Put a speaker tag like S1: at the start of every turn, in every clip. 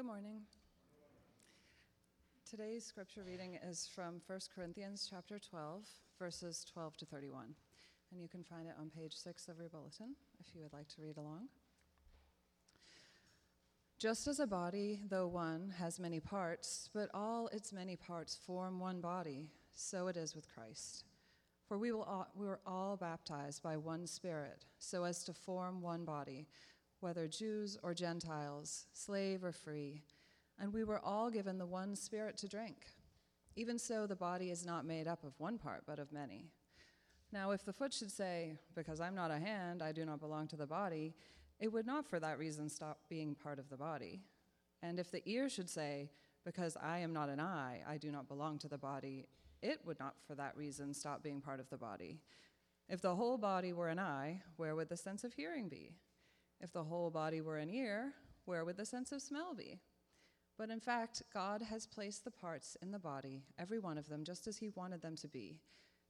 S1: Good morning. Today's scripture reading is from 1 Corinthians chapter 12, verses 12 to 31. And you can find it on page 6 of your bulletin if you would like to read along. Just as a body, though one, has many parts, but all its many parts form one body, so it is with Christ. For we, will all, we were all baptized by one Spirit, so as to form one body, whether Jews or Gentiles, slave or free, and we were all given the one Spirit to drink. Even so, the body is not made up of one part, but of many. Now, if the foot should say, Because I'm not a hand, I do not belong to the body, it would not for that reason stop being part of the body. And if the ear should say, Because I am not an eye, I do not belong to the body, it would not for that reason stop being part of the body. If the whole body were an eye, where would the sense of hearing be? If the whole body were an ear, where would the sense of smell be? But in fact, God has placed the parts in the body, every one of them, just as He wanted them to be.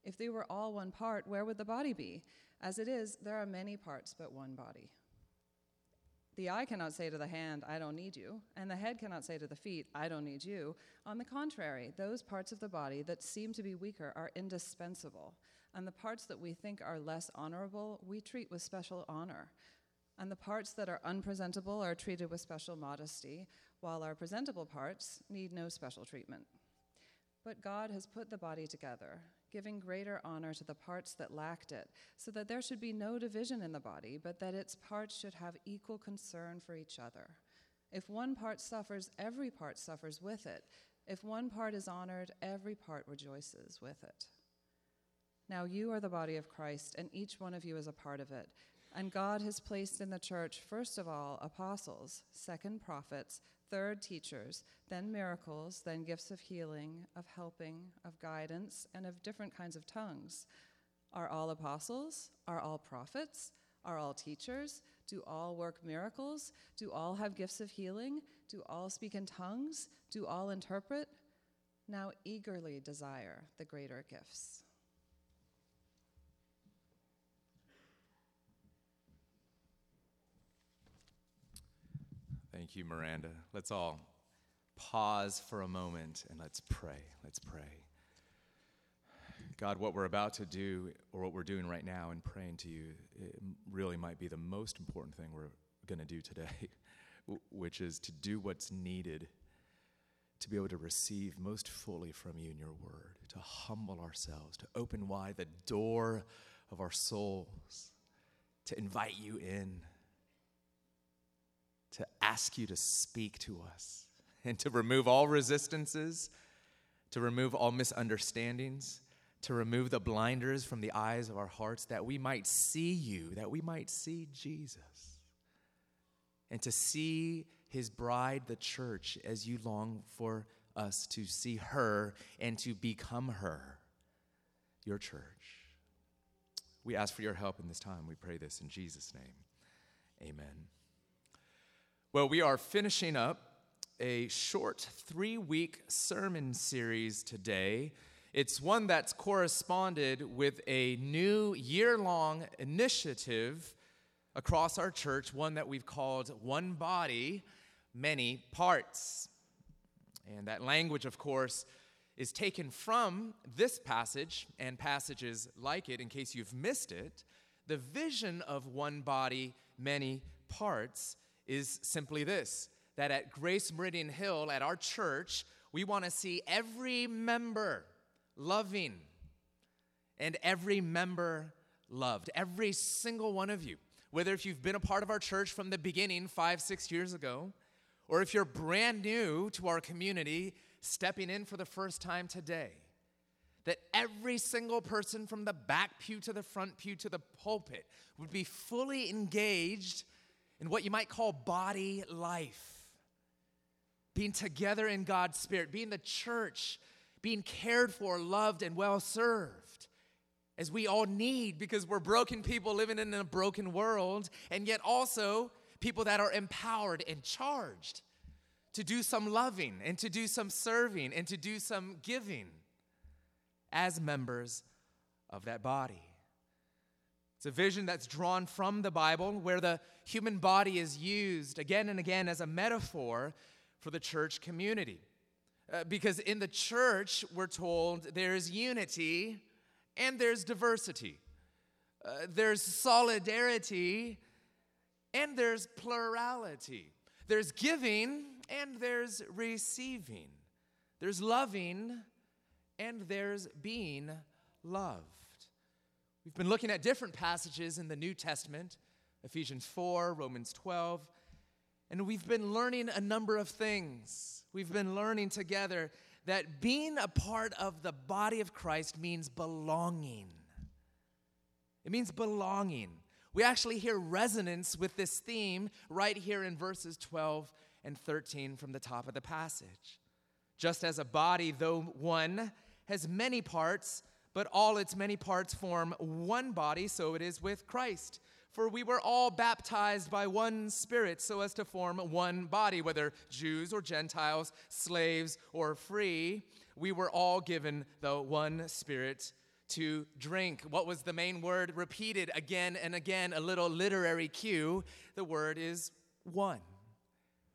S1: If they were all one part, where would the body be? As it is, there are many parts, but one body. The eye cannot say to the hand, I don't need you, and the head cannot say to the feet, I don't need you. On the contrary, those parts of the body that seem to be weaker are indispensable, and the parts that we think are less honorable we treat with special honor. And the parts that are unpresentable are treated with special modesty, while our presentable parts need no special treatment. But God has put the body together, giving greater honor to the parts that lacked it, so that there should be no division in the body, but that its parts should have equal concern for each other. If one part suffers, every part suffers with it. If one part is honored, every part rejoices with it. Now you are the body of Christ, and each one of you is a part of it. And God has placed in the church, first of all, apostles, second, prophets, third, teachers, then miracles, then gifts of healing, of helping, of guidance, and of different kinds of tongues. Are all apostles? Are all prophets? Are all teachers? Do all work miracles? Do all have gifts of healing? Do all speak in tongues? Do all interpret? Now eagerly desire the greater gifts.
S2: Thank you, Miranda. Let's all pause for a moment and let's pray. Let's pray. God, what we're about to do, or what we're doing right now and praying to you, really might be the most important thing we're going to do today, which is to do what's needed to be able to receive most fully from you in your word, to humble ourselves, to open wide the door of our souls, to invite you in to ask you to speak to us and to remove all resistances, to remove all misunderstandings, to remove the blinders from the eyes of our hearts that we might see you, that we might see Jesus, and to see his bride, the church, as you long for us to see her and to become her, your church. We ask for your help in this time. We pray this in Jesus' name. Amen. Well, we are finishing up a short three week sermon series today. It's one that's corresponded with a new year long initiative across our church, one that we've called One Body, Many Parts. And that language, of course, is taken from this passage and passages like it, in case you've missed it. The vision of one body, many parts is simply this that at Grace Meridian Hill, at our church, we want to see every member loving and every member loved. Every single one of you. Whether if you've been a part of our church from the beginning five, six years ago, or if you're brand new to our community, stepping in for the first time today, that every single person from the back pew to the front pew to the pulpit would be fully engaged in what you might call body life. Being together in God's Spirit, being the church, being cared for, loved, and well served, as we all need because we're broken people living in a broken world, and yet also people that are empowered and charged to do some loving and to do some serving and to do some giving as members of that body. It's a vision that's drawn from the Bible where the human body is used again and again as a metaphor for the church community. Uh, because in the church, we're told there's unity and there's diversity, uh, there's solidarity and there's plurality, there's giving and there's receiving, there's loving and there's being loved. We've been looking at different passages in the New Testament Ephesians 4, Romans 12, and we've been learning a number of things. We've been learning together that being a part of the body of Christ means belonging. It means belonging. We actually hear resonance with this theme right here in verses 12 and 13 from the top of the passage. Just as a body, though one, has many parts, but all its many parts form one body, so it is with Christ. For we were all baptized by one Spirit so as to form one body, whether Jews or Gentiles, slaves or free. We were all given the one Spirit to drink. What was the main word repeated again and again? A little literary cue. The word is one.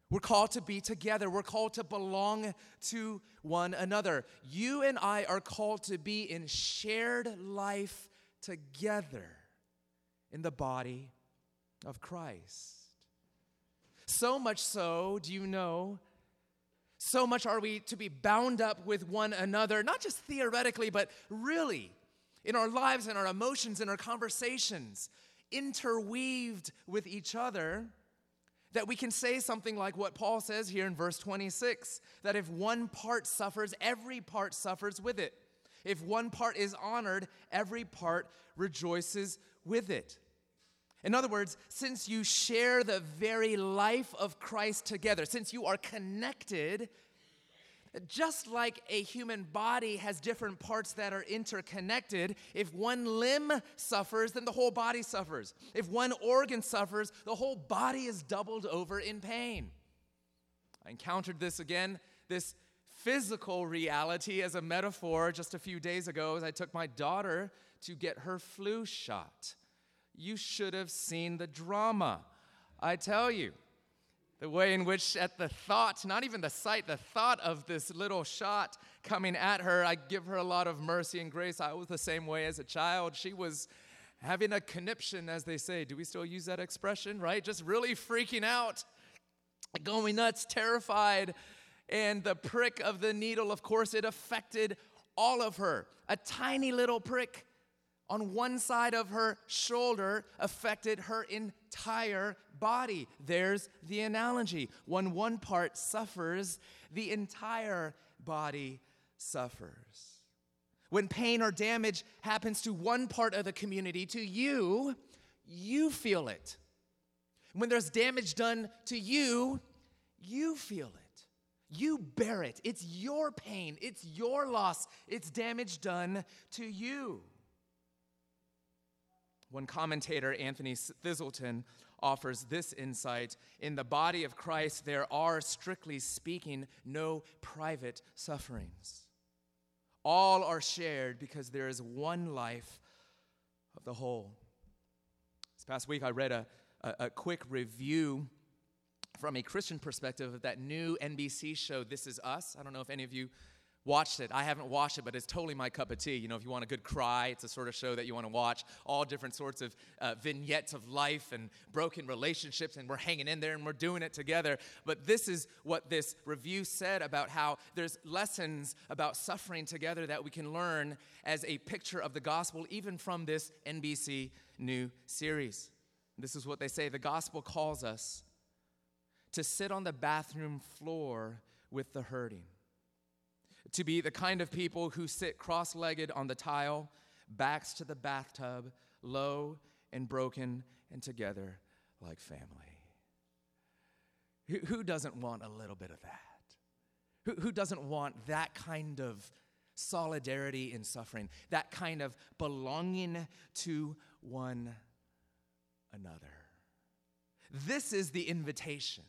S2: We're called to be together. We're called to belong to one another. You and I are called to be in shared life together in the body of Christ. So much so, do you know? So much are we to be bound up with one another, not just theoretically, but really in our lives and our emotions and our conversations, interweaved with each other, that we can say something like what Paul says here in verse 26 that if one part suffers, every part suffers with it. If one part is honored, every part rejoices with it. In other words, since you share the very life of Christ together, since you are connected, just like a human body has different parts that are interconnected, if one limb suffers, then the whole body suffers. If one organ suffers, the whole body is doubled over in pain. I encountered this again, this physical reality as a metaphor just a few days ago as I took my daughter to get her flu shot. You should have seen the drama. I tell you, the way in which, at the thought, not even the sight, the thought of this little shot coming at her, I give her a lot of mercy and grace. I was the same way as a child. She was having a conniption, as they say. Do we still use that expression, right? Just really freaking out, going nuts, terrified. And the prick of the needle, of course, it affected all of her. A tiny little prick on one side of her shoulder affected her entire body. There's the analogy. When one part suffers, the entire body suffers. When pain or damage happens to one part of the community, to you, you feel it. When there's damage done to you, you feel it. You bear it. It's your pain, it's your loss, it's damage done to you. One commentator, Anthony Thiselton, offers this insight In the body of Christ, there are, strictly speaking, no private sufferings. All are shared because there is one life of the whole. This past week, I read a, a, a quick review from a Christian perspective of that new NBC show, This Is Us. I don't know if any of you watched it. I haven't watched it, but it's totally my cup of tea. You know, if you want a good cry, it's a sort of show that you want to watch. All different sorts of uh, vignettes of life and broken relationships, and we're hanging in there and we're doing it together. But this is what this review said about how there's lessons about suffering together that we can learn as a picture of the gospel, even from this NBC new series. This is what they say the gospel calls us to sit on the bathroom floor with the hurting to be the kind of people who sit cross legged on the tile, backs to the bathtub, low and broken and together like family. Who, doesn't want a little bit of that? Who doesn't want that kind of solidarity in suffering, that kind of belonging to one another? This is the invitation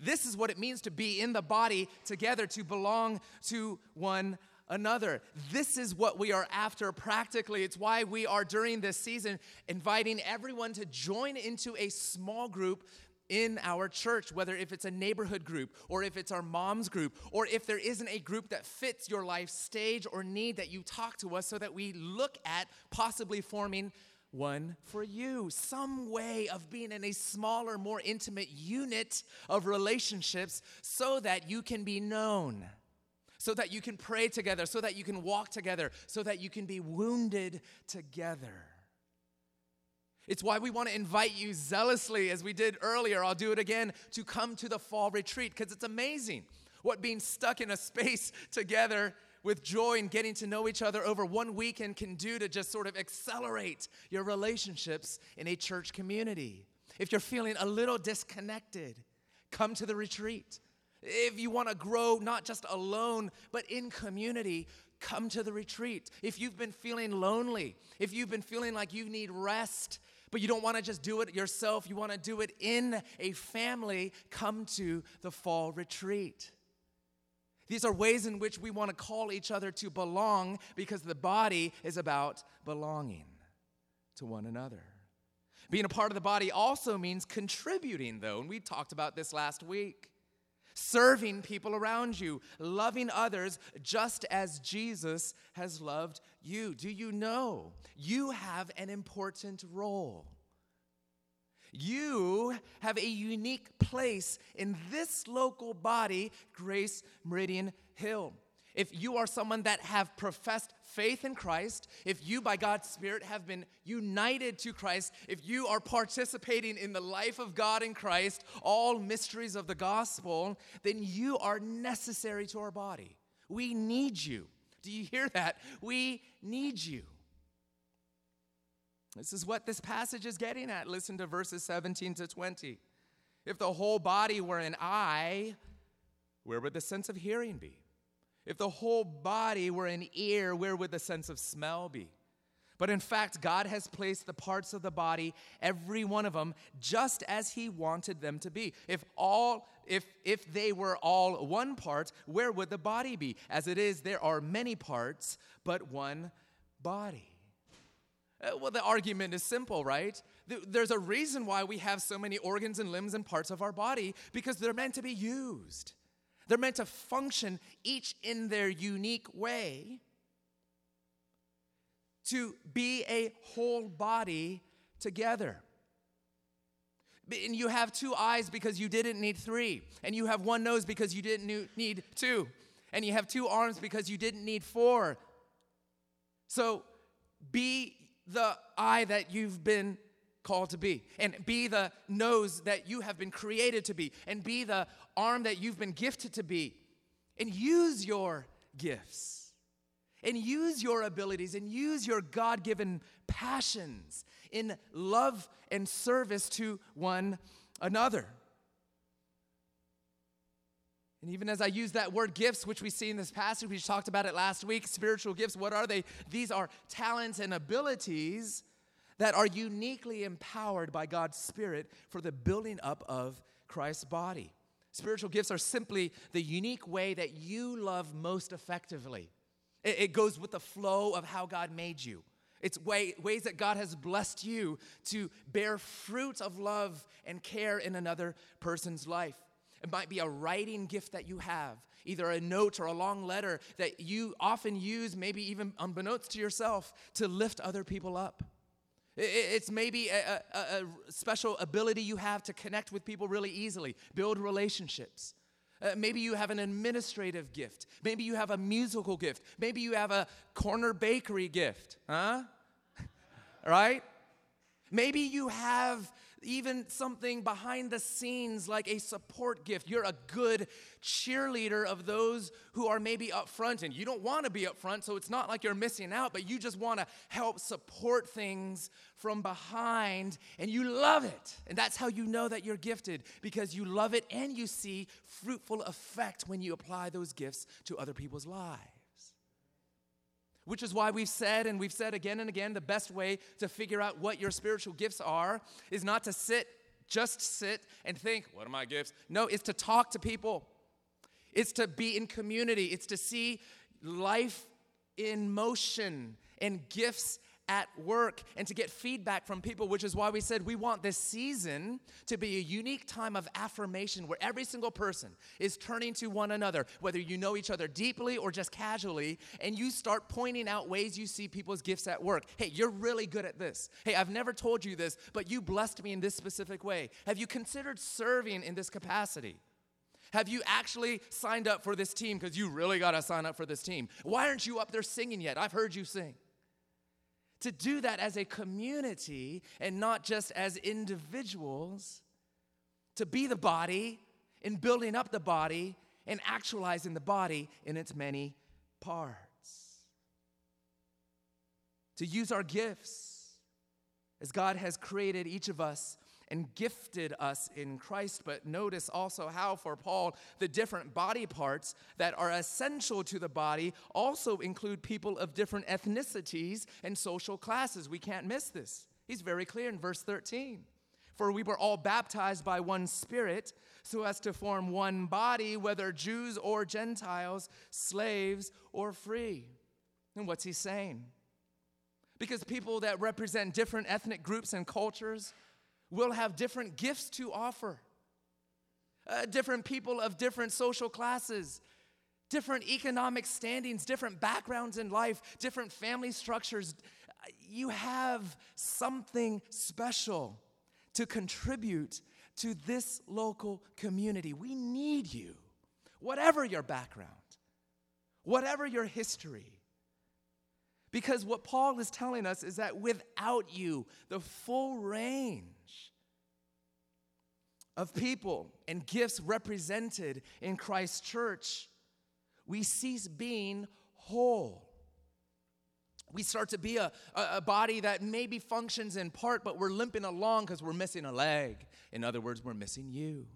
S2: this is what it means to be in the body together, to belong to one another. This is what we are after practically. It's why we are during this season inviting everyone to join into a small group in our church, whether if it's a neighborhood group or if it's our mom's group, or if there isn't a group that fits your life stage or need that you talk to us so that we look at possibly forming one for you. Some way of being in a smaller, more intimate unit of relationships so that you can be known, so that you can pray together, so that you can walk together, so that you can be wounded together. It's why we want to invite you zealously, as we did earlier. I'll do it again to come to the fall retreat because it's amazing what being stuck in a space together with joy and getting to know each other over one weekend can do to just sort of accelerate your relationships in a church community. If you're feeling a little disconnected, come to the retreat. If you want to grow not just alone, but in community, come to the retreat. If you've been feeling lonely, if you've been feeling like you need rest, but you don't want to just do it yourself, you want to do it in a family, come to the fall retreat. These are ways in which we want to call each other to belong because the body is about belonging to one another. Being a part of the body also means contributing, though, and we talked about this last week. Serving people around you, loving others just as Jesus has loved you. Do you know you have an important role? You have a unique place in this local body, Grace Meridian Hill. If you are someone that have professed faith in Christ, if you by God's Spirit have been united to Christ, if you are participating in the life of God in Christ, all mysteries of the gospel, then you are necessary to our body. We need you. Do you hear that? We need you. This is what this passage is getting at. Listen to verses 17 to 20. If the whole body were an eye, where would the sense of hearing be? If the whole body were an ear, where would the sense of smell be? But in fact, God has placed the parts of the body, every one of them, just as He wanted them to be. If all if if they were all one part, where would the body be? As it is, there are many parts, but one body. Uh, well, the argument is simple, right? There's a reason why we have so many organs and limbs and parts of our body because they're meant to be used. They're meant to function each in their unique way to be a whole body together. And you have two eyes because you didn't need three. And you have one nose because you didn't need two. And you have two arms because you didn't need four. So be the eye that you've been called to be, and be the nose that you have been created to be, and be the arm that you've been gifted to be, and use your gifts, and use your abilities, and use your God given passions in love and service to one another. And even as I use that word gifts, which we see in this passage, we talked about it last week, spiritual gifts, what are they? These are talents and abilities that are uniquely empowered by God's Spirit for the building up of Christ's body. Spiritual gifts are simply the unique way that you love most effectively. It, goes with the flow of how God made you. It's way, ways that God has blessed you to bear fruit of love and care in another person's life. It might be a writing gift that you have, either a note or a long letter that you often use, maybe even unbeknownst to yourself, to lift other people up. It's maybe a, a, a special ability you have to connect with people really easily, build relationships. Uh, maybe you have an administrative gift. Maybe you have a musical gift. Maybe you have a corner bakery gift, huh? right? Maybe you have even something behind the scenes like a support gift. You're a good cheerleader of those who are maybe up front and you don't want to be up front, so it's not like you're missing out, but you just want to help support things from behind and you love it. And that's how you know that you're gifted because you love it and you see fruitful effect when you apply those gifts to other people's lives. Which is why we've said, and we've said again and again, the best way to figure out what your spiritual gifts are is not to sit, just sit and think, what are my gifts? No, it's to talk to people, it's to be in community, it's to see life in motion and gifts at work and to get feedback from people, which is why we said we want this season to be a unique time of affirmation where every single person is turning to one another, whether you know each other deeply or just casually, and you start pointing out ways you see people's gifts at work. Hey, you're really good at this. Hey, I've never told you this, but you blessed me in this specific way. Have you considered serving in this capacity? Have you actually signed up for this team? Because you really got to sign up for this team. Why aren't you up there singing yet? I've heard you sing. To do that as a community and not just as individuals, to be the body in building up the body and actualizing the body in its many parts. To use our gifts as God has created each of us and gifted us in Christ. But notice also how, for Paul, the different body parts that are essential to the body also include people of different ethnicities and social classes. We can't miss this. He's very clear in verse 13. For we were all baptized by one Spirit, so as to form one body, whether Jews or Gentiles, slaves or free. And what's he saying? Because people that represent different ethnic groups and cultures will have different gifts to offer. Uh, different people of different social classes, different economic standings, different backgrounds in life, different family structures. You have something special to contribute to this local community. We need you, whatever your background, whatever your history. Because what Paul is telling us is that without you, the full range of people and gifts represented in Christ's church, we cease being whole. We start to be a, a, body that maybe functions in part, but we're limping along because we're missing a leg. In other words, we're missing you.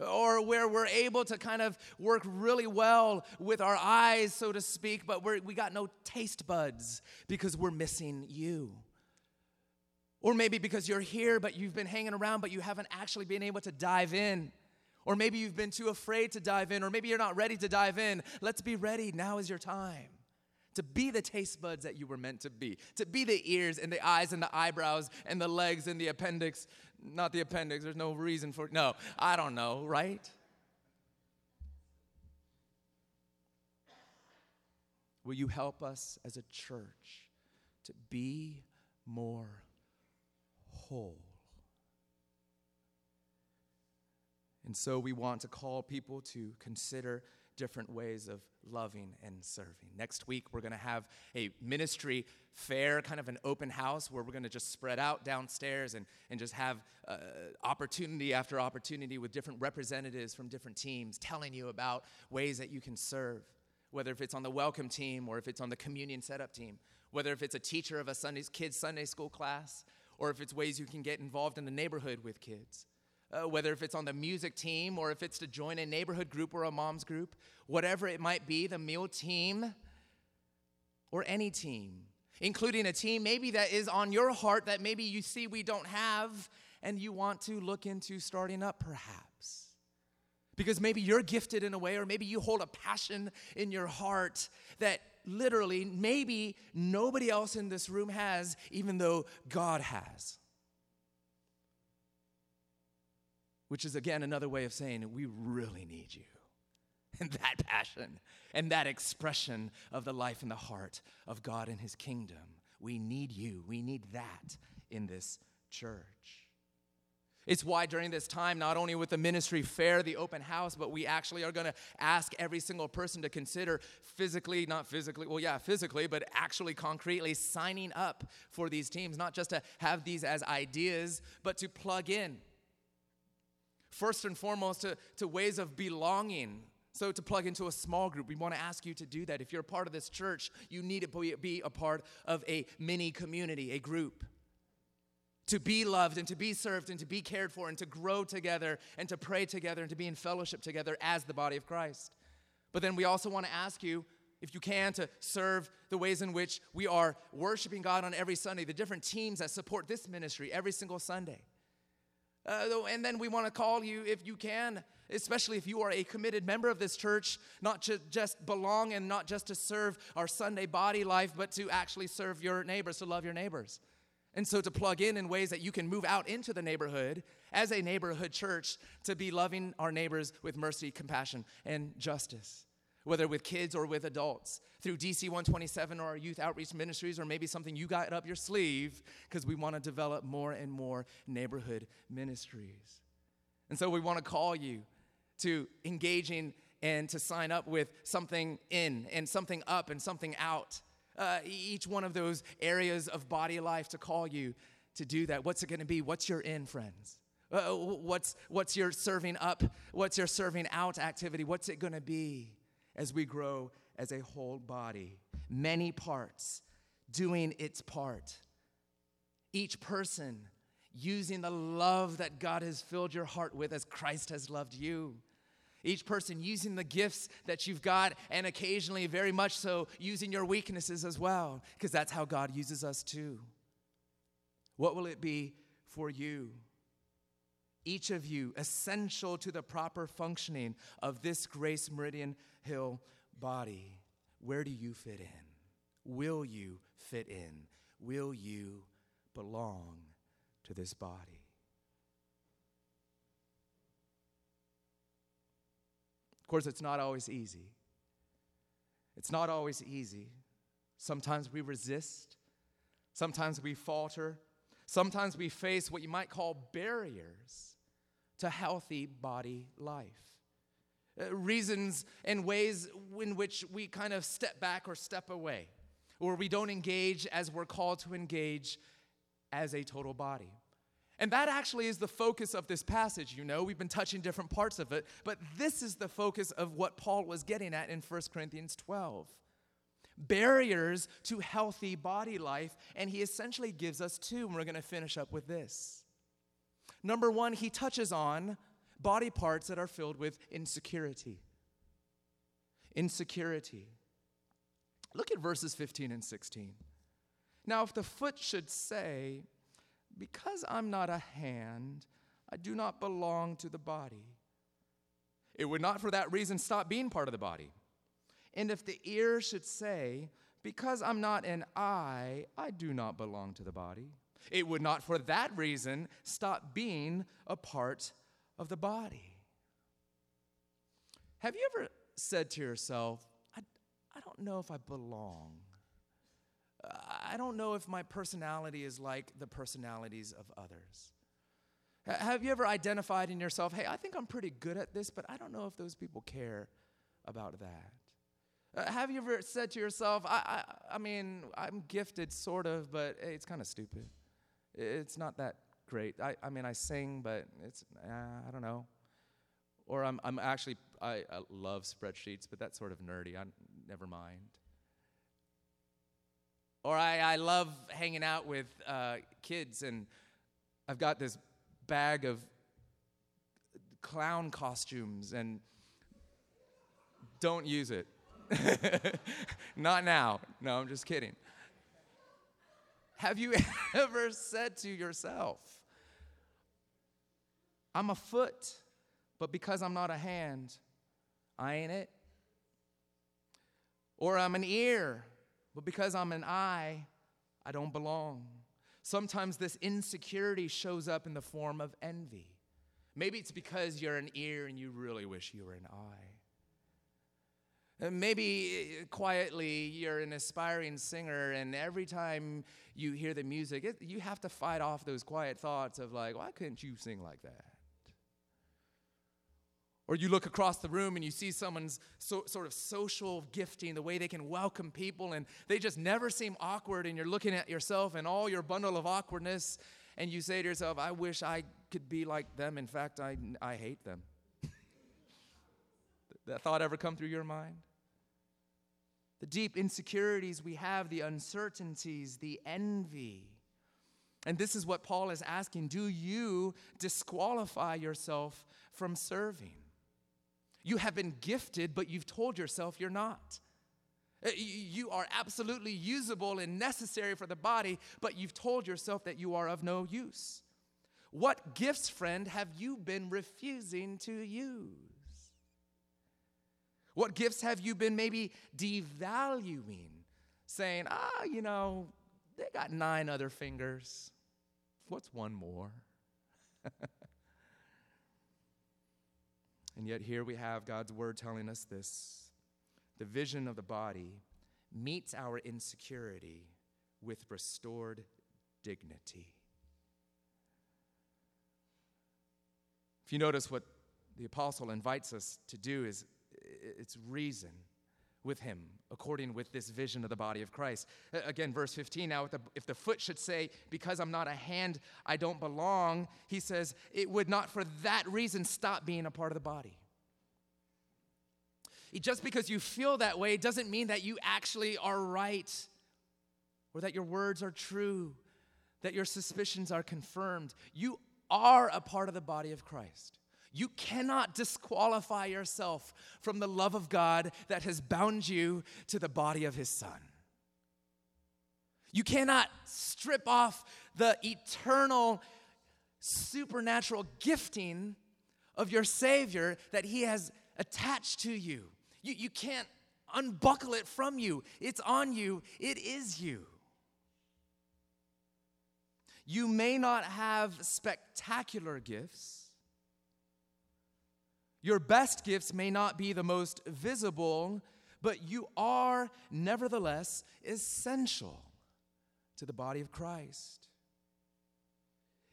S2: Or where we're able to kind of work really well with our eyes, so to speak, but we're, we got no taste buds because we're missing you. Or maybe because you're here, but you've been hanging around, but you haven't actually been able to dive in. Or maybe you've been too afraid to dive in, or maybe you're not ready to dive in. Let's be ready. Now is your time to be the taste buds that you were meant to be, to be the ears and the eyes and the eyebrows and the legs and the appendix. Not the appendix, there's no reason for No, I don't know, right? Will you help us as a church to be more whole. And so we want to call people to consider different ways of loving and serving. Next week, we're going to have a ministry fair, kind of an open house where we're going to just spread out downstairs and, and just have uh, opportunity after opportunity with different representatives from different teams telling you about ways that you can serve, whether if it's on the welcome team or if it's on the communion setup team, whether if it's a teacher of a Sunday, kid's Sunday school class or if it's ways you can get involved in the neighborhood with kids. Uh, whether if it's on the music team or if it's to join a neighborhood group or a mom's group, whatever it might be, the meal team or any team, including a team maybe that is on your heart that maybe you see we don't have and you want to look into starting up perhaps. Because maybe you're gifted in a way, or maybe you hold a passion in your heart that literally maybe nobody else in this room has, even though God has. Which is again another way of saying we really need you. And that passion and that expression of the life and the heart of God and His kingdom. We need you. We need that in this church. It's why during this time, not only with the ministry fair, the open house, but we actually are going to ask every single person to consider physically, not physically, well, yeah, physically, but actually concretely signing up for these teams, not just to have these as ideas, but to plug in. First and foremost, to, to ways of belonging. So, to plug into a small group, we want to ask you to do that. If you're a part of this church, you need to be a part of a mini community, a group to be loved and to be served and to be cared for and to grow together and to pray together and to be in fellowship together as the body of Christ. But then we also want to ask you, if you can, to serve the ways in which we are worshiping God on every Sunday, the different teams that support this ministry every single Sunday. Uh, and then we want to call you, if you can, especially if you are a committed member of this church, not to just belong and not just to serve our Sunday body life, but to actually serve your neighbors, to love your neighbors. And so to plug in in ways that you can move out into the neighborhood as a neighborhood church to be loving our neighbors with mercy, compassion, and justice, whether with kids or with adults, through DC 127 or our youth outreach ministries, or maybe something you got up your sleeve because we want to develop more and more neighborhood ministries. And so we want to call you to engaging and to sign up with something in and something up and something out uh, each one of those areas of body life to call you to do that. What's it going to be? What's your in, friends? Uh, what's, what's your serving up? What's your serving out activity? What's it going to be as we grow as a whole body? Many parts doing its part. Each person using the love that God has filled your heart with as Christ has loved you. Each person using the gifts that you've got, and occasionally, very much so, using your weaknesses as well, because that's how God uses us too. What will it be for you? Each of you, essential to the proper functioning of this Grace Meridian Hill body. Where do you fit in? Will you fit in? Will you belong to this body? Course, it's not always easy. It's not always easy. Sometimes we resist, sometimes we falter, sometimes we face what you might call barriers to healthy body life. Uh, reasons and ways in which we kind of step back or step away, or we don't engage as we're called to engage as a total body. And that actually is the focus of this passage, you know. We've been touching different parts of it, but this is the focus of what Paul was getting at in 1 Corinthians 12. Barriers to healthy body life, and he essentially gives us two, and we're going to finish up with this. Number one, he touches on body parts that are filled with insecurity. Insecurity. Look at verses 15 and 16. Now, if the foot should say, because I'm not a hand, I do not belong to the body. It would not for that reason stop being part of the body. And if the ear should say, Because I'm not an eye, I do not belong to the body, it would not for that reason stop being a part of the body. Have you ever said to yourself, I, I don't know if I belong? I don't know if my personality is like the personalities of others. Have you ever identified in yourself, hey, I think I'm pretty good at this, but I don't know if those people care about that? Uh, have you ever said to yourself, I, I, I mean, I'm gifted, sort of, but hey, it's kind of stupid. It's not that great. I, I mean, I sing, but it's, uh, I don't know. Or I'm, I'm actually, I, I love spreadsheets, but that's sort of nerdy. I never mind. Or I, I love hanging out with uh, kids, and I've got this bag of clown costumes, and don't use it. Not now. No, I'm just kidding. Have you ever said to yourself, I'm a foot, but because I'm not a hand, I ain't it? Or I'm an ear, but because I'm an eye, I don't belong. Sometimes this insecurity shows up in the form of envy. Maybe it's because you're an ear and you really wish you were an eye. Maybe uh, quietly you're an aspiring singer, and every time you hear the music, it, you have to fight off those quiet thoughts of, like, why couldn't you sing like that? Or you look across the room and you see someone's so, sort of social gifting, the way they can welcome people, and they just never seem awkward. And you're looking at yourself and all your bundle of awkwardness, and you say to yourself, I wish I could be like them. In fact, I, I hate them. that thought ever come through your mind? The deep insecurities we have, the uncertainties, the envy. And this is what Paul is asking Do you disqualify yourself from serving? You have been gifted, but you've told yourself you're not. Uh, you are absolutely usable and necessary for the body, but you've told yourself that you are of no use. What gifts, friend, have you been refusing to use? What gifts have you been maybe devaluing? Saying, ah, you know, they got nine other fingers. What's one more? and yet, here we have God's word telling us this the vision of the body meets our insecurity with restored dignity. If you notice what the apostle invites us to do is it's reason with him according with this vision of the body of christ. Again verse 15 now if the, if the foot should say because i'm not a hand i don't belong he says it would not for that reason stop being a part of the body. Just because you feel that way doesn't mean that you actually are right or that your words are true that your suspicions are confirmed. You are a part of the body of christ you cannot disqualify yourself from the love of God that has bound you to the body of His Son. You cannot strip off the eternal, supernatural gifting of your Savior that He has attached to you. You, you can't unbuckle it from you. It's on you, it is you. You may not have spectacular gifts your best gifts may not be the most visible, but you are nevertheless essential to the body of Christ.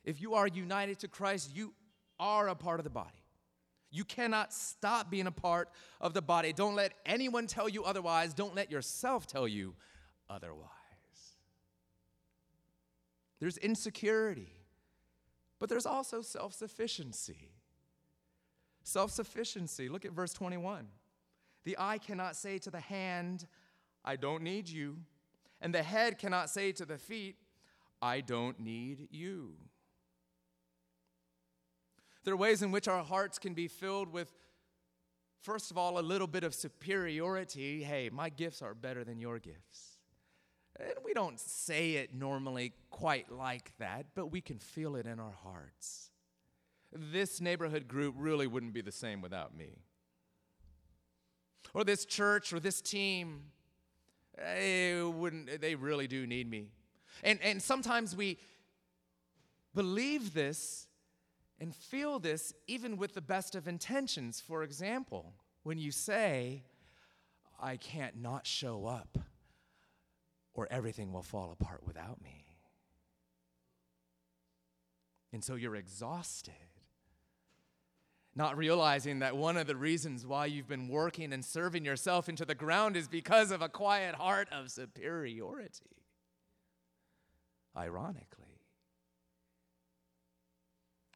S2: If you are united to Christ, you are a part of the body. You cannot stop being a part of the body. Don't let anyone tell you otherwise. Don't let yourself tell you otherwise. There's insecurity, but there's also self sufficiency. Self sufficiency. Look at verse 21. The eye cannot say to the hand, I don't need you. And the head cannot say to the feet, I don't need you. There are ways in which our hearts can be filled with, first of all, a little bit of superiority. Hey, my gifts are better than your gifts. And we don't say it normally quite like that, but we can feel it in our hearts this neighborhood group really wouldn't be the same without me. Or this church or this team, they wouldn't they really do need me. And and sometimes we believe this and feel this even with the best of intentions. For example, when you say, I can't not show up, or everything will fall apart without me. And so you're exhausted not realizing that one of the reasons why you've been working and serving yourself into the ground is because of a quiet heart of superiority. Ironically,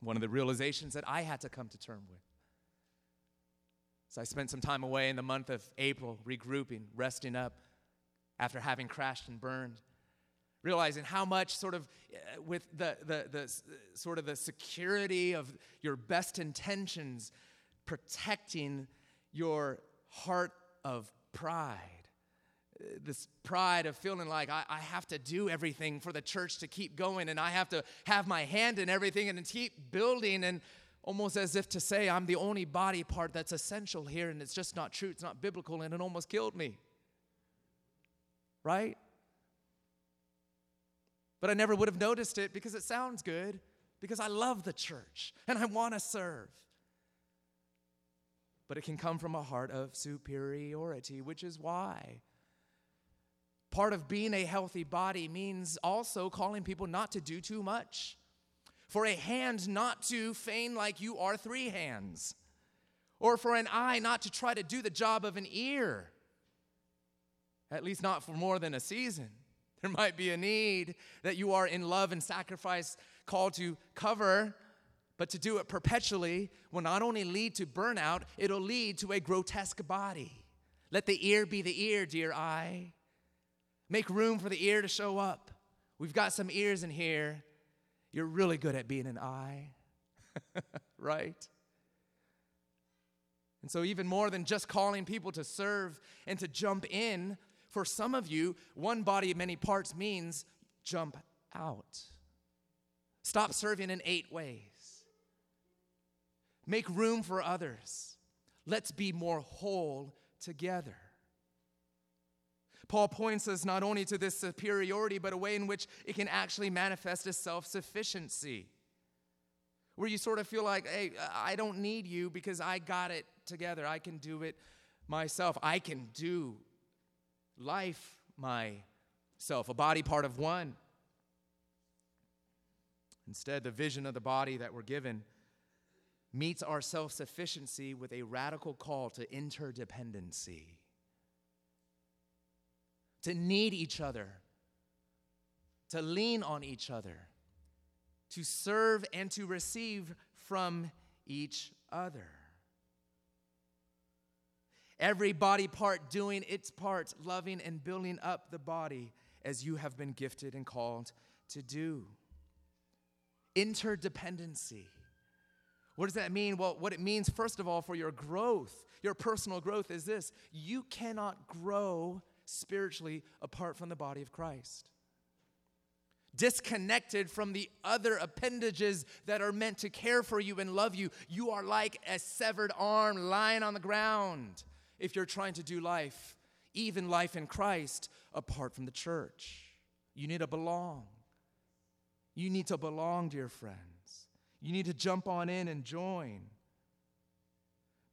S2: one of the realizations that I had to come to terms with. So I spent some time away in the month of April, regrouping, resting up after having crashed and burned realizing how much sort of uh, with the, the, the sort of the security of your best intentions protecting your heart of pride uh, this pride of feeling like I, I, have to do everything for the church to keep going and I have to have my hand in everything and keep building and almost as if to say I'm the only body part that's essential here and it's just not true, it's not biblical, and it almost killed me. Right? But I never would have noticed it because it sounds good, because I love the church and I want to serve. But it can come from a heart of superiority, which is why part of being a healthy body means also calling people not to do too much. For a hand not to feign like you are three hands, or for an eye not to try to do the job of an ear, at least not for more than a season. There might be a need that you are in love and sacrifice called to cover, but to do it perpetually will not only lead to burnout, it'll lead to a grotesque body. Let the ear be the ear, dear eye. Make room for the ear to show up. We've got some ears in here. You're really good at being an eye, right? And so, even more than just calling people to serve and to jump in, for some of you, one body, many parts means jump out. Stop serving in eight ways. Make room for others. Let's be more whole together. Paul points us not only to this superiority, but a way in which it can actually manifest as self sufficiency. Where you sort of feel like, hey, I don't need you because I got it together. I can do it myself. I can do life myself, a body part of one. Instead, the vision of the body that we're given meets our self sufficiency with a radical call to interdependency, to need each other, to lean on each other, to serve and to receive from each other. Every body part doing its part, loving and building up the body as you have been gifted and called to do. Interdependency. What does that mean? Well, what it means, first of all, for your growth, your personal growth, is this you cannot grow spiritually apart from the body of Christ. Disconnected from the other appendages that are meant to care for you and love you, you are like a severed arm lying on the ground if you're trying to do life, even life in Christ, apart from the church. You need to belong. You need to belong, dear friends. You need to jump on in and join.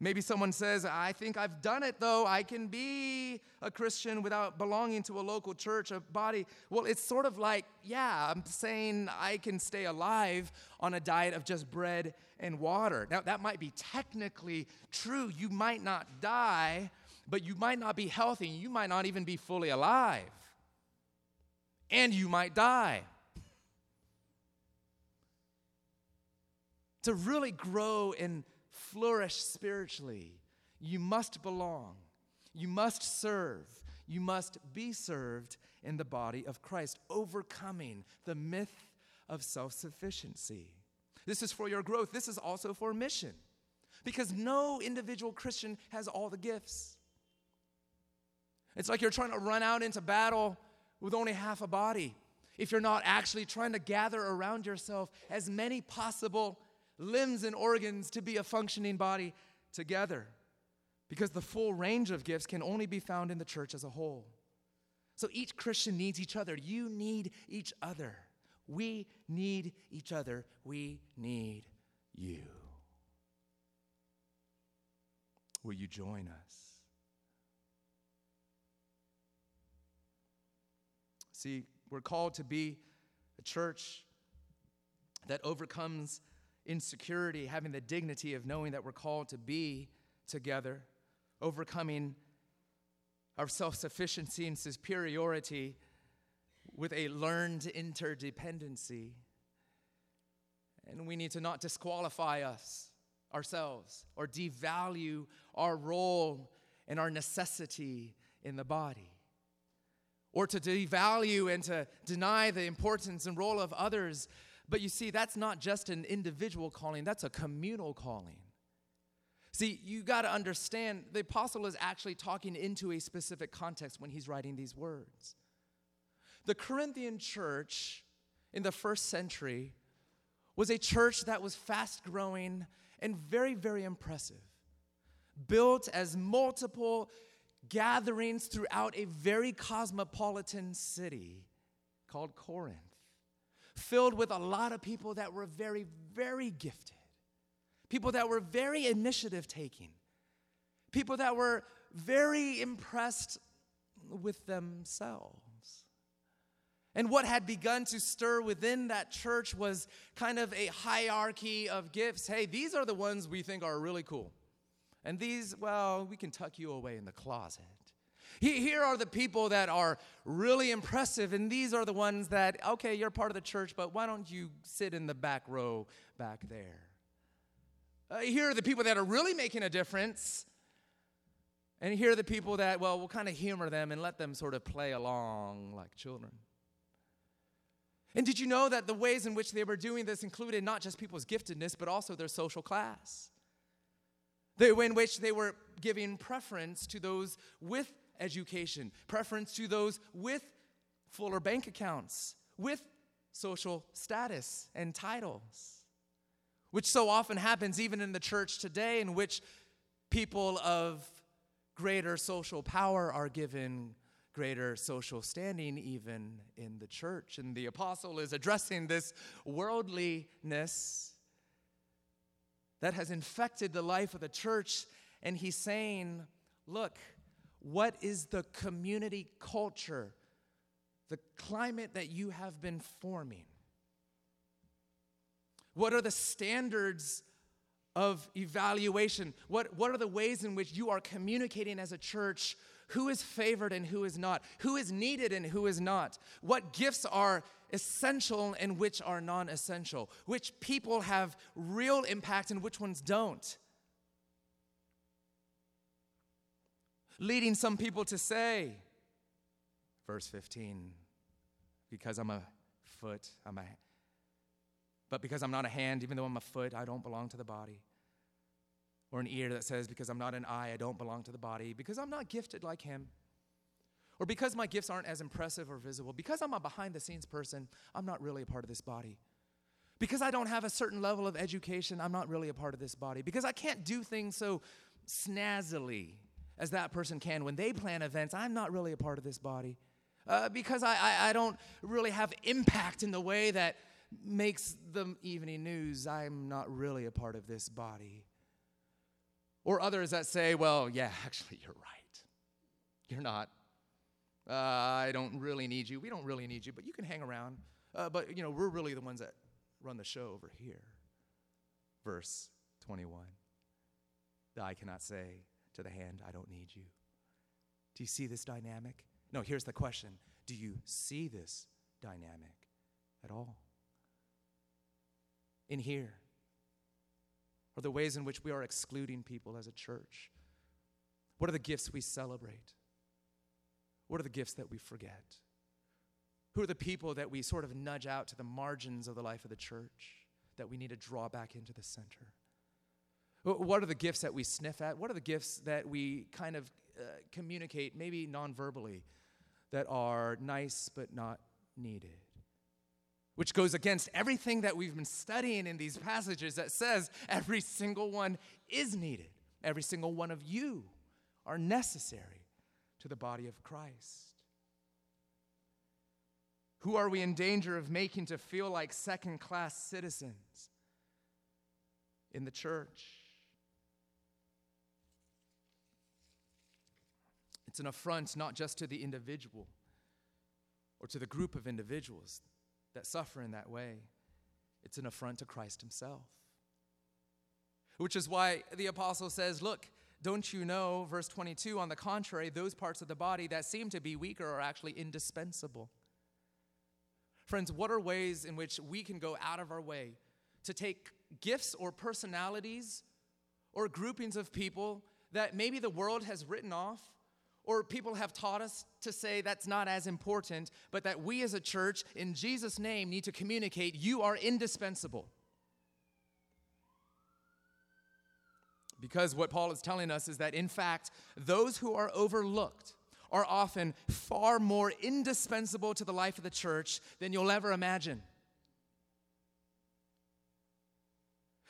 S2: Maybe someone says, I think I've done it though. I can be a Christian without belonging to a local church, a body. Well, it's sort of like, yeah, I'm saying I can stay alive on a diet of just bread and water. Now, that might be technically true. You might not die, but you might not be healthy. You might not even be fully alive. And you might die. To really grow and flourish spiritually, you must belong, you must serve, you must be served in the body of Christ, overcoming the myth of self sufficiency. This is for your growth, this is also for mission, because no individual Christian has all the gifts. It's like you're trying to run out into battle with only half a body. If you're not actually trying to gather around yourself as many possible limbs and organs to be a functioning body together. Because the full range of gifts can only be found in the church as a whole. So each Christian needs each other. You need each other. We need each other. We need you. Will you join us? See, we're called to be a church that overcomes insecurity, having the dignity of knowing that we're called to be together, overcoming our self sufficiency and superiority with a learned interdependency. And we need to not disqualify us, ourselves, or devalue our role and our necessity in the body. Or to devalue and to deny the importance and role of others but you see, that's not just an individual calling, that's a communal calling. See, you got to understand the apostle is actually talking into a specific context when he's writing these words. The Corinthian church in the first century was a church that was fast growing and very, very impressive, built as multiple gatherings throughout a very cosmopolitan city called Corinth filled with a lot of people that were very, very gifted, people that were very initiative taking, people that were very impressed with themselves. And what had begun to stir within that church was kind of a hierarchy of gifts. Hey, these are the ones we think are really cool. And these, well, we can tuck you away in the closet. Here are the people that are really impressive, and these are the ones that, okay, you're part of the church, but why don't you sit in the back row back there? Uh, here are the people that are really making a difference. And here are the people that, well, we'll kind of humor them and let them sort of play along like children. And did you know that the ways in which they were doing this included not just people's giftedness, but also their social class? The way in which they were giving preference to those with education, preference to those with fuller bank accounts, with social status and titles, which so often happens even in the church today, in which people of greater social power are given greater social standing, even in the church. And the apostle is addressing this worldliness that has infected the life of the church. And he's saying, look, what is the community culture, the climate that you have been forming? What are the standards of evaluation? What, what are the ways in which you are communicating as a church who is favored and who is not? Who is needed and who is not? What gifts are essential and which are non essential? Which people have real impact and which ones don't? Leading some people to say, verse 15, because I'm a foot, I'm a but because I'm not a hand, even though I'm a foot, I don't belong to the body. Or an ear that says, because I'm not an eye, I don't belong to the body. Because I'm not gifted like him. Or because my gifts aren't as impressive or visible. Because I'm a behind the scenes person, I'm not really a part of this body. Because I don't have a certain level of education, I'm not really a part of this body. Because I can't do things so snazzily as that person can when they plan events, I'm not really a part of this body. Uh, because I, I, I don't really have impact in the way that makes the evening news, I'm not really a part of this body. Or others that say, well, yeah, actually, you're right. You're not. Uh, I don't really need you. We don't really need you, but you can hang around. Uh, but, you know, we're really the ones that run the show over here. Verse 21. The eye cannot say to the hand, I don't need you. Do you see this dynamic? No, here's the question Do you see this dynamic at all? in here? Or the ways in which we are excluding people as a church? What are the gifts we celebrate? What are the gifts that we forget? Who are the people that we sort of nudge out to the margins of the life of the church that we need to draw back into the center? What are the gifts that we sniff at? What are the gifts that we kind of uh, communicate, maybe non verbally, that are nice but not needed? Which goes against everything that we've been studying in these passages that says every single one is needed. Every single one of you are necessary to the body of Christ. Who are we in danger of making to feel like second class citizens in the church? It's an affront not just to the individual or to the group of individuals that suffer in that way, it's an affront to Christ Himself. Which is why the apostle says, Look, don't you know, verse 22, on the contrary, those parts of the body that seem to be weaker are actually indispensable. Friends, what are ways in which we can go out of our way to take gifts or personalities or groupings of people that maybe the world has written off or people have taught us to say that's not as important, but that we as a church, in Jesus' name, need to communicate you are indispensable. Because what Paul is telling us is that, in fact, those who are overlooked are often far more indispensable to the life of the church than you'll ever imagine.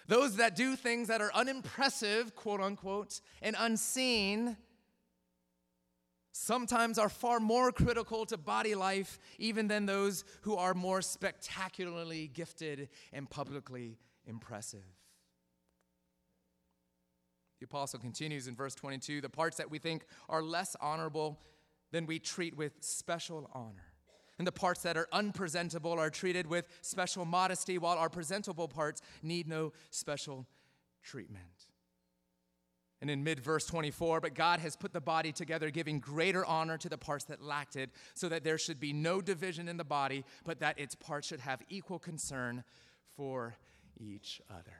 S2: Those that do things that are unimpressive, quote unquote, and unseen sometimes are far more critical to body life even than those who are more spectacularly gifted and publicly impressive. The apostle continues in verse 22 the parts that we think are less honorable, then we treat with special honor. And the parts that are unpresentable are treated with special modesty, while our presentable parts need no special treatment. And in mid verse 24, but God has put the body together, giving greater honor to the parts that lacked it, so that there should be no division in the body, but that its parts should have equal concern for each other.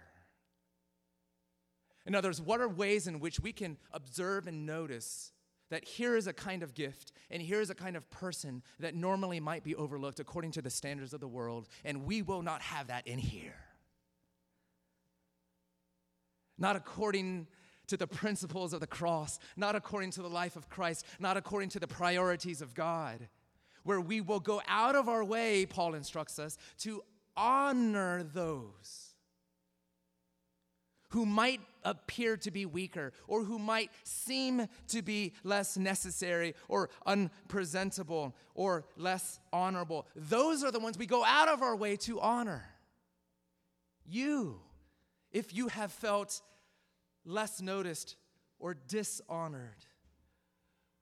S2: In other words, what are ways in which we can observe and notice that here is a kind of gift and here is a kind of person that normally might be overlooked according to the standards of the world, and we will not have that in here? Not according to the principles of the cross, not according to the life of Christ, not according to the priorities of God. where we will go out of our way, Paul instructs us, to honor those who might appear to be weaker or who might seem to be less necessary or unpresentable or less honorable. Those are the ones we go out of our way to honor. You, if you have felt less noticed or dishonored,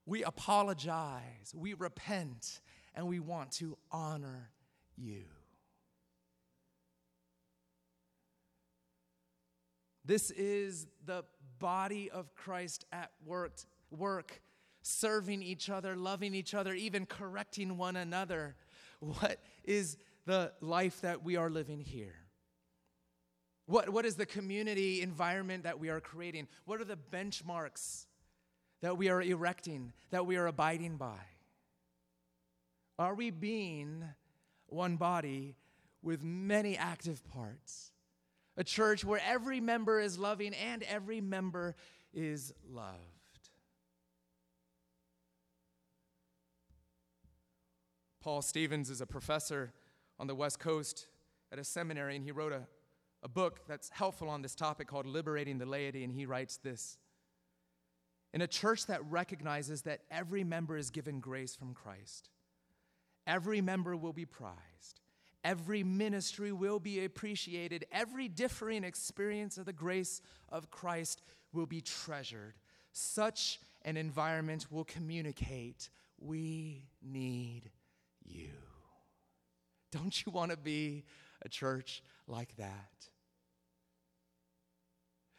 S2: we apologize, we repent, and we want to honor you. This is the body of Christ at work, work, serving each other, loving each other, even correcting one another. What is the life that we are living here? What, what is the community environment that we are creating? What are the benchmarks that we are erecting, that we are abiding by? Are we being one body with many active parts? a church where every member is loving and every member is loved. Paul Stevens is a professor on the West Coast at a seminary, and he wrote a, a book that's helpful on this topic called Liberating the Laity, and he writes this. In a church that recognizes that every member is given grace from Christ, every member will be prized, Every ministry will be appreciated. Every differing experience of the grace of Christ will be treasured. Such an environment will communicate we need you. Don't you want to be a church like that?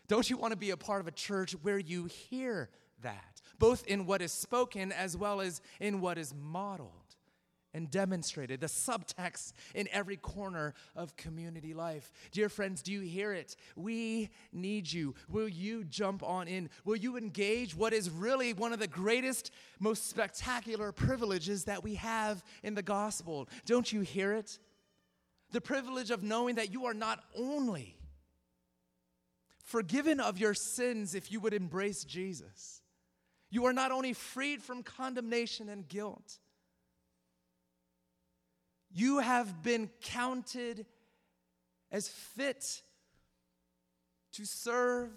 S2: Don't you want to be a part of a church where you hear that, both in what is spoken as well as in what is modeled? and demonstrated, the subtext in every corner of community life. Dear friends, do you hear it? We need you. Will you jump on in? Will you engage what is really one of the greatest, most spectacular privileges that we have in the gospel? Don't you hear it? The privilege of knowing that you are not only forgiven of your sins if you would embrace Jesus, you are not only freed from condemnation and guilt you have been counted as fit to serve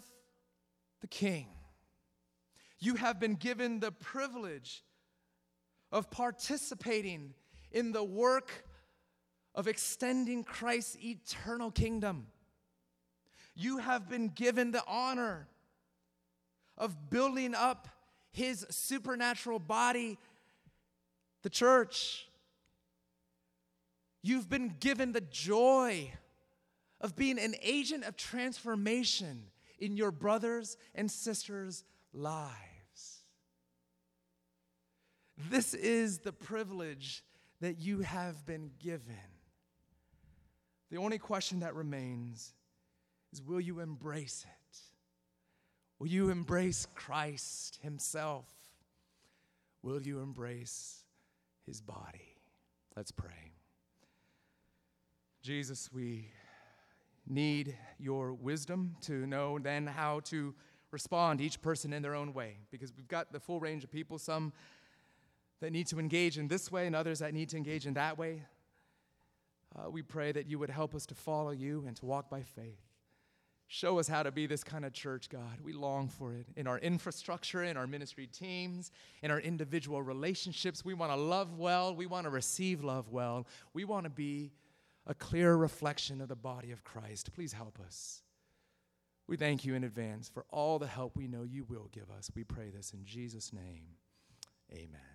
S2: the King. You have been given the privilege of participating in the work of extending Christ's eternal kingdom. You have been given the honor of building up his supernatural body, the church. You've been given the joy of being an agent of transformation in your brothers and sisters' lives. This is the privilege that you have been given. The only question that remains is will you embrace it? Will you embrace Christ Himself? Will you embrace His body? Let's pray. Jesus, we need your wisdom to know then how to respond, each person in their own way, because we've got the full range of people, some that need to engage in this way and others that need to engage in that way. Uh, we pray that you would help us to follow you and to walk by faith. Show us how to be this kind of church, God. We long for it in our infrastructure, in our ministry teams, in our individual relationships. We want to love well. We want to receive love well. We want to be a clear reflection of the body of Christ. Please help us. We thank you in advance for all the help we know you will give us. We pray this in Jesus' name. Amen.